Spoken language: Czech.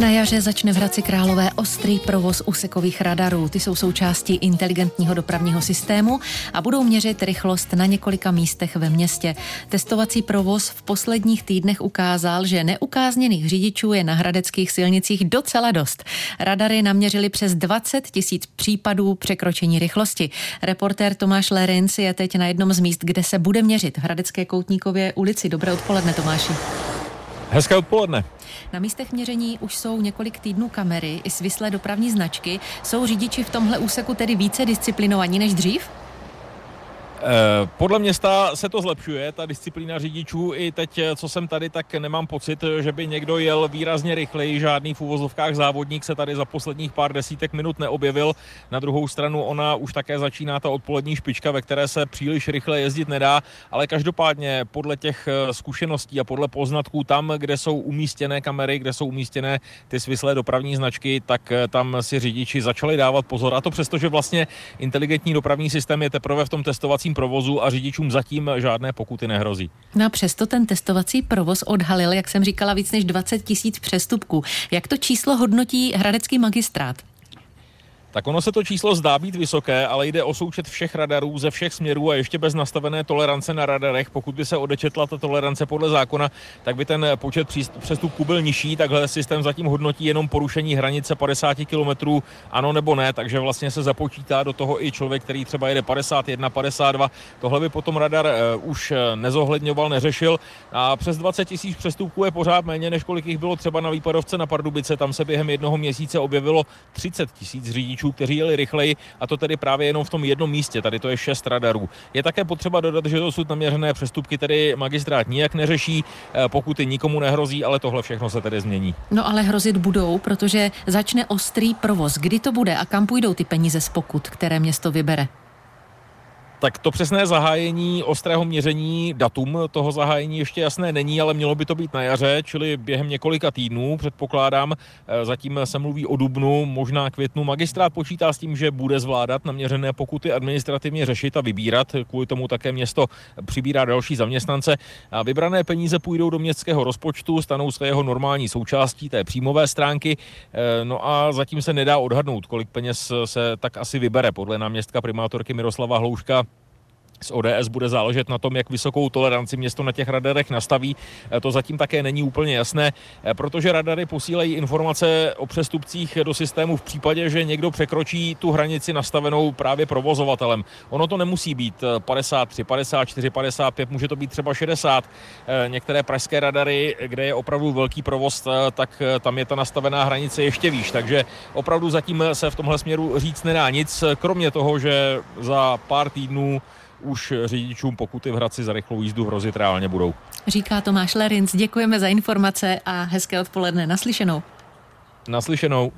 Na jaře začne v Hradci Králové ostrý provoz úsekových radarů. Ty jsou součástí inteligentního dopravního systému a budou měřit rychlost na několika místech ve městě. Testovací provoz v posledních týdnech ukázal, že neukázněných řidičů je na hradeckých silnicích docela dost. Radary naměřili přes 20 tisíc případů překročení rychlosti. Reportér Tomáš Lerinc je teď na jednom z míst, kde se bude měřit v Hradecké Koutníkově ulici. Dobré odpoledne, Tomáši. Hezké odpoledne. Na místech měření už jsou několik týdnů kamery i svislé dopravní značky. Jsou řidiči v tomhle úseku tedy více disciplinovaní než dřív? Eh, podle města se to zlepšuje, ta disciplína řidičů. I teď, eh, co jsem tady, tak nemám pocit, že by někdo jel výrazně rychleji. Žádný v úvozovkách závodník se tady za posledních pár desítek minut neobjevil. Na druhou stranu ona už také začíná ta odpolední špička, ve které se příliš rychle jezdit nedá, ale každopádně podle těch eh, zkušeností a podle poznatků tam, kde jsou umístěné kamery, kde jsou umístěné ty svislé dopravní značky, tak tam si řidiči začali dávat pozor. A to přesto, že vlastně inteligentní dopravní systém je teprve v tom testovacím testovacím provozu a řidičům zatím žádné pokuty nehrozí. No a přesto ten testovací provoz odhalil, jak jsem říkala, víc než 20 tisíc přestupků. Jak to číslo hodnotí hradecký magistrát? Tak ono se to číslo zdá být vysoké, ale jde o součet všech radarů ze všech směrů a ještě bez nastavené tolerance na radarech. Pokud by se odečetla ta tolerance podle zákona, tak by ten počet přestupků byl nižší. Takhle systém zatím hodnotí jenom porušení hranice 50 km, ano nebo ne, takže vlastně se započítá do toho i člověk, který třeba jede 51, 52. Tohle by potom radar uh, už eh, nezohledňoval, neřešil. A přes 20 tisíc přestupků je pořád méně, než kolik jich bylo třeba na výpadovce na Pardubice. Tam se během jednoho měsíce objevilo 30 tisíc řidičů řidičů, kteří jeli rychleji a to tedy právě jenom v tom jednom místě. Tady to je šest radarů. Je také potřeba dodat, že dosud naměřené přestupky tedy magistrát nijak neřeší, eh, pokuty nikomu nehrozí, ale tohle všechno se tedy změní. No ale hrozit budou, protože začne ostrý provoz. Kdy to bude a kam půjdou ty peníze z pokut, které město vybere? Tak to přesné zahájení ostrého měření, datum toho zahájení ještě jasné není, ale mělo by to být na jaře, čili během několika týdnů, předpokládám. Eh, zatím se mluví o dubnu, možná květnu. Magistrát počítá s tím, že bude zvládat naměřené pokuty administrativně řešit a vybírat. Kvůli tomu také město přibírá další zaměstnance. A vybrané peníze půjdou do městského rozpočtu, stanou se jeho normální součástí té příjmové stránky. Eh, no a zatím se nedá odhadnout, kolik peněz se tak asi vybere. Podle náměstka primátorky Miroslava Hlouška z ODS bude záležet na tom, jak vysokou toleranci město na těch radarech nastaví. E, to zatím také není úplně jasné, e, protože radary posílají informace o přestupcích do systému v případě, že někdo překročí tu hranici nastavenou právě provozovatelem. Ono to nemusí být 53, 54, 55, může to být třeba 60. E, některé pražské radary, kde je opravdu velký provoz, tak tam je ta nastavená hranice ještě výš. Takže opravdu zatím se v tomhle směru říct nedá nic, kromě toho, že za pár týdnů už řidičům pokuty v Hradci za rychlou jízdu hrozit reálně budou. Říká Tomáš Lerinc, děkujeme za informace a hezké odpoledne naslyšenou. Naslyšenou.